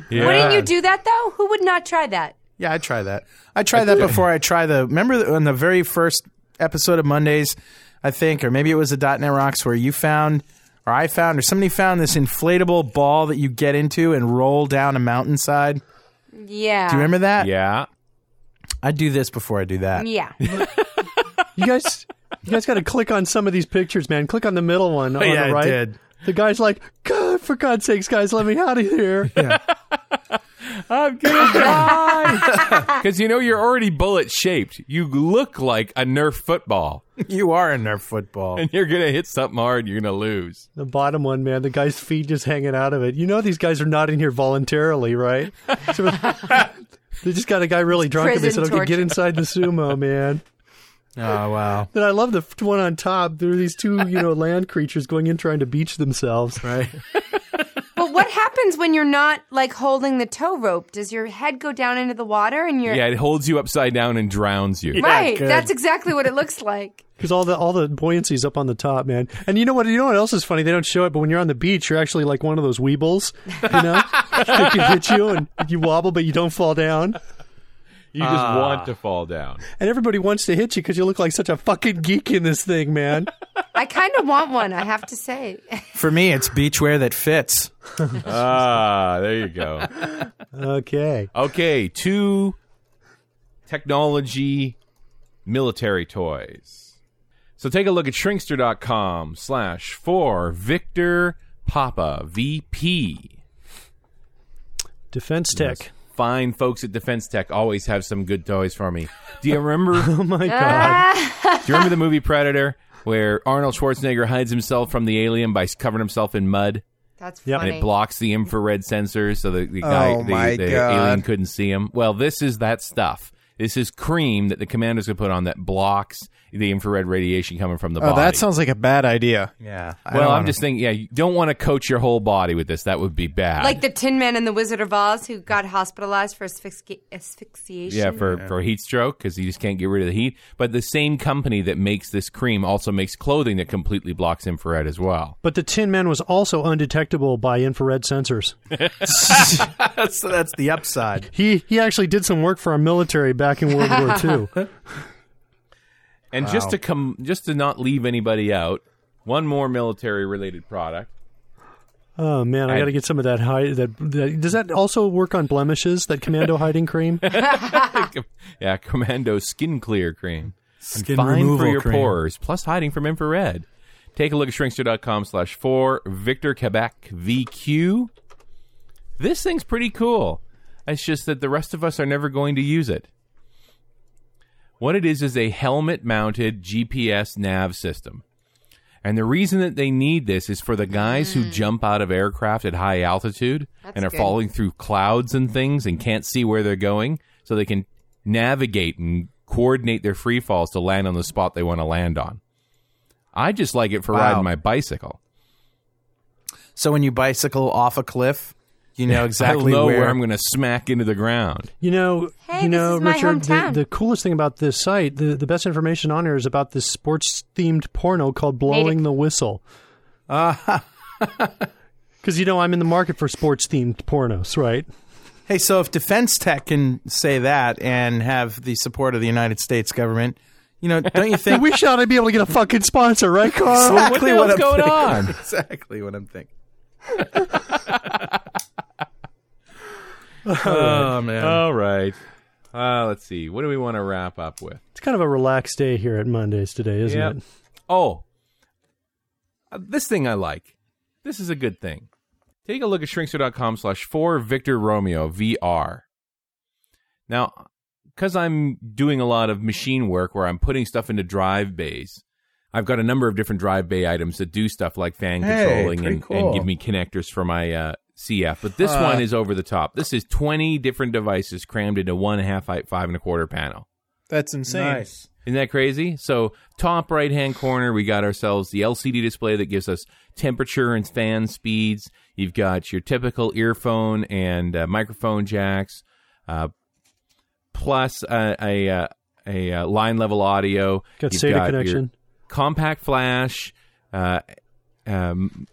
wouldn't you do that though? Who would not try that? Yeah, I'd try that. I tried that before I try the. Remember on the very first episode of Mondays, I think, or maybe it was the .NET Rocks where you found, or I found, or somebody found this inflatable ball that you get into and roll down a mountainside. Yeah. Do you remember that? Yeah. I'd do this before I do that. Yeah. you guys you guys got to click on some of these pictures man click on the middle one on oh, yeah, the I right did. the guy's like god for god's sakes guys let me out of here I'm gonna die because you know you're already bullet shaped. You look like a Nerf football, You are a Nerf football. and you're gonna hit something hard. You're gonna lose. the bottom one man the guy's feet just hanging out of it you know these guys are not in here voluntarily right So- they just got a guy really drunk and they prison said okay get torture. inside the sumo man Oh wow! Then I love the f- one on top. There are these two, you know, land creatures going in trying to beach themselves. Right. But what happens when you're not like holding the tow rope? Does your head go down into the water and you're Yeah, it holds you upside down and drowns you. right? good. That's exactly what it looks like. Because all the all the buoyancy's up on the top, man. And you know what? You know what else is funny? They don't show it, but when you're on the beach, you're actually like one of those weebles, you know, they can hit you and you wobble, but you don't fall down. You just want to fall down. And everybody wants to hit you because you look like such a fucking geek in this thing, man. I kind of want one. I have to say. For me, it's beachwear that fits. Ah, there you go. Okay. Okay, two technology military toys. So take a look at shrinkster.com slash for Victor Papa VP. Defense Tech. Fine folks at Defense Tech always have some good toys for me. Do you remember Oh my god. Do you remember the movie Predator where Arnold Schwarzenegger hides himself from the alien by covering himself in mud That's Yep. funny. and it blocks the infrared sensors so the, the guy Oh, the, my the God. alien couldn't see him? Well, this is that stuff. This is cream that the commandos could put on that blocks the infrared radiation coming from the Oh, body. that sounds like a bad idea. Yeah. well, I'm just thinking, yeah, you don't want to coat your whole body with this. That would be bad. like the Tin Man and the Wizard of Oz, who got hospitalized for asphyxi- asphyxiation. Yeah, for, for heat stroke because you just can't get rid of the heat. But the same company that makes this cream also makes clothing that completely blocks infrared as well. But the Tin Man was also undetectable by infrared sensors. that's that's the upside. He he actually did some work for our military back in World War II. And just to come, just to not leave anybody out, one more military related product. Oh man, I I- got to get some of that hide. That, that does that also work on blemishes? That commando hiding cream? yeah, Commando Skin Clear Cream. Skin Fine removal for your cream. pores, plus hiding from infrared. Take a look at shrinkster.com slash four Victor Quebec VQ. This thing's pretty cool. It's just that the rest of us are never going to use it. What it is is a helmet mounted GPS nav system. And the reason that they need this is for the guys who hmm. jump out of aircraft at high altitude and are good. falling through clouds and things and can't see where they're going, so they can navigate and coordinate their free falls to land on the spot they want to land on. I just like it for Wow. riding my bicycle. So when you bicycle off a cliff, you know exactly I know where, where I'm going to smack into the ground. You know, Hey, you this know, is my Richard. The, hometown. the coolest thing about this site, the, the best information on here is about this sports themed porno called "Blowing the Whistle." Because you know I'm in the market for sports themed pornos, right? Hey, so if Defense Tech can say that and have the support of the United States government, you know, don't you think we should to be able to get a fucking sponsor, right, Carl? exactly What what, going thinking. on? exactly what I'm thinking. Oh man. All right. Uh, let's see. What do we want to wrap up with? It's kind of a relaxed day here at Mondays today, isn't Yep. it? Oh, uh, this thing I like. This is a good thing. Take a look at shrinkster.com slash for Victor Romeo VR. Now, because I'm doing a lot of machine work where I'm putting stuff into drive bays, I've got a number of different drive bay items that do stuff like fan Hey, controlling and, cool. and give me connectors for my uh, CF. But this Uh. one is over the top. This is 20 different devices crammed into one half height, five and a quarter panel. That's insane. Nice. Isn't that crazy? So, top right hand corner, we got ourselves the LCD display that gives us temperature and fan speeds. You've got your typical earphone and uh, microphone jacks, uh, plus uh, a uh, a uh, line level audio. Got You've SATA your connection. compact flash, uh, um,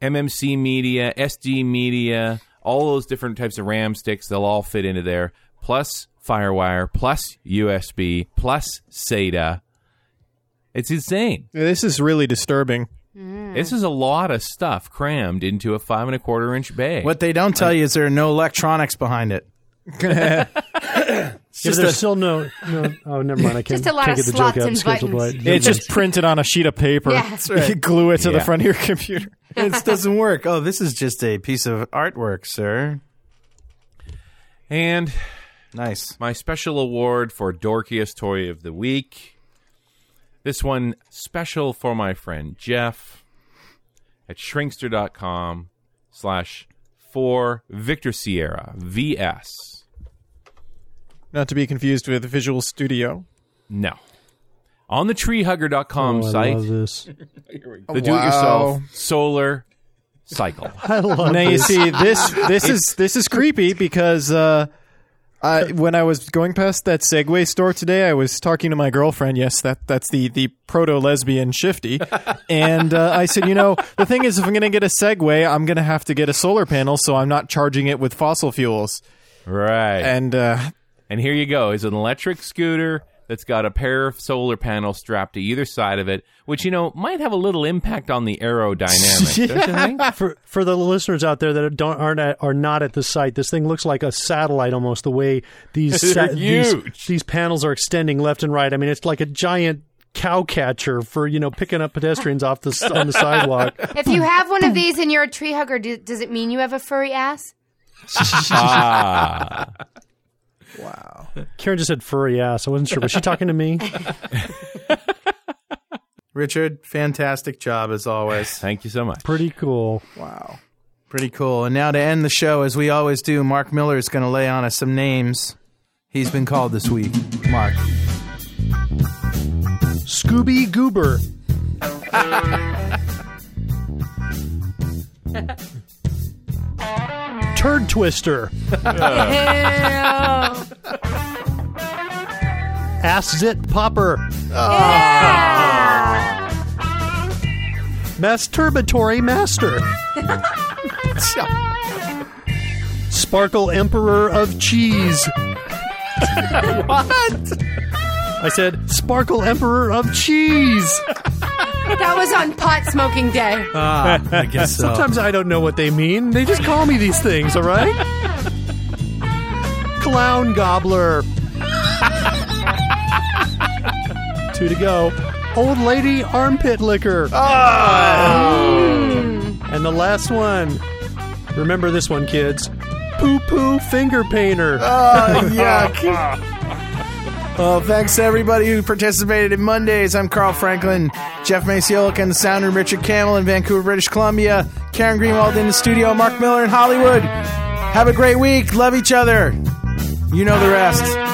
MMC media, SD media, all those different types of RAM sticks. They'll all fit into there. Plus FireWire, plus USB, plus SATA. It's insane. Yeah, This is really disturbing. Mm. This is a lot of stuff crammed into a five and a quarter inch bay. What they don't tell you is there are no electronics behind it. Yeah, just there's a- still no, no. Oh, never mind. I can't, Just a lot can't of get the slots joke out. and Scheduled buttons. by- It's just printed on a sheet of paper. Yeah. That's right. You glue it to Yeah. the front of your computer. It doesn't work. Oh, this is just a piece of artwork, sir. and Nice. my special award for dorkiest toy of the week. This one special for my friend Jeff at shrinkster.com slash for Victor Sierra VS. Not to be confused with Visual Studio. No. On the treehugger.com Oh, I site, this. the do it yourself solar cycle. I love now you see this this is this is creepy because uh I, when I was going past that Segway store today, I was talking to my girlfriend. Yes, that that's the the proto lesbian shifty, and uh, I said, you know, the thing is, if I'm going to get a Segway, I'm going to have to get a solar panel, so I'm not charging it with fossil fuels. right. And uh, And here you go. It's an electric scooter that's got a pair of solar panels strapped to either side of it, which you know might have a little impact on the aerodynamics. don't you think? for for the listeners out there that don't aren't at, are not at the site, this thing looks like a satellite almost. The way these They're these, these panels are extending left and right. I mean, it's like a giant cow catcher for you know picking up pedestrians off the on the sidewalk. If you have one of these and you're a tree hugger, do, does it mean you have a furry ass? ah, Karen just said furry ass. I wasn't sure. Was she talking to me? Richard, fantastic job as always. thank you so much. Pretty cool. Wow. Pretty cool. And now to end the show, as we always do, Mark Miller is going to lay on us some names he's been called this week. Mark. Scooby Goober. Turd Twister. Ass Zit Popper. Masturbatory Master. Sparkle Emperor of Cheese. what? I said Sparkle Emperor of Cheese. That was on pot smoking day. Ah, I guess so. Sometimes I don't know what they mean. They just call me these things, all right? Clown Gobbler. Two to go. Old Lady Armpit Liquor. Ah. Mm. And the last one. Remember this one, kids. Poo Poo Finger Painter. Oh, yuck. Well, thanks to everybody who participated in Mondays. I'm Carl Franklin, Jeff Maciolik and the sounder Richard Campbell in Vancouver, British Columbia, Karen Greenwald in the studio, Mark Miller in Hollywood. Have a great week. Love each other. You know the rest.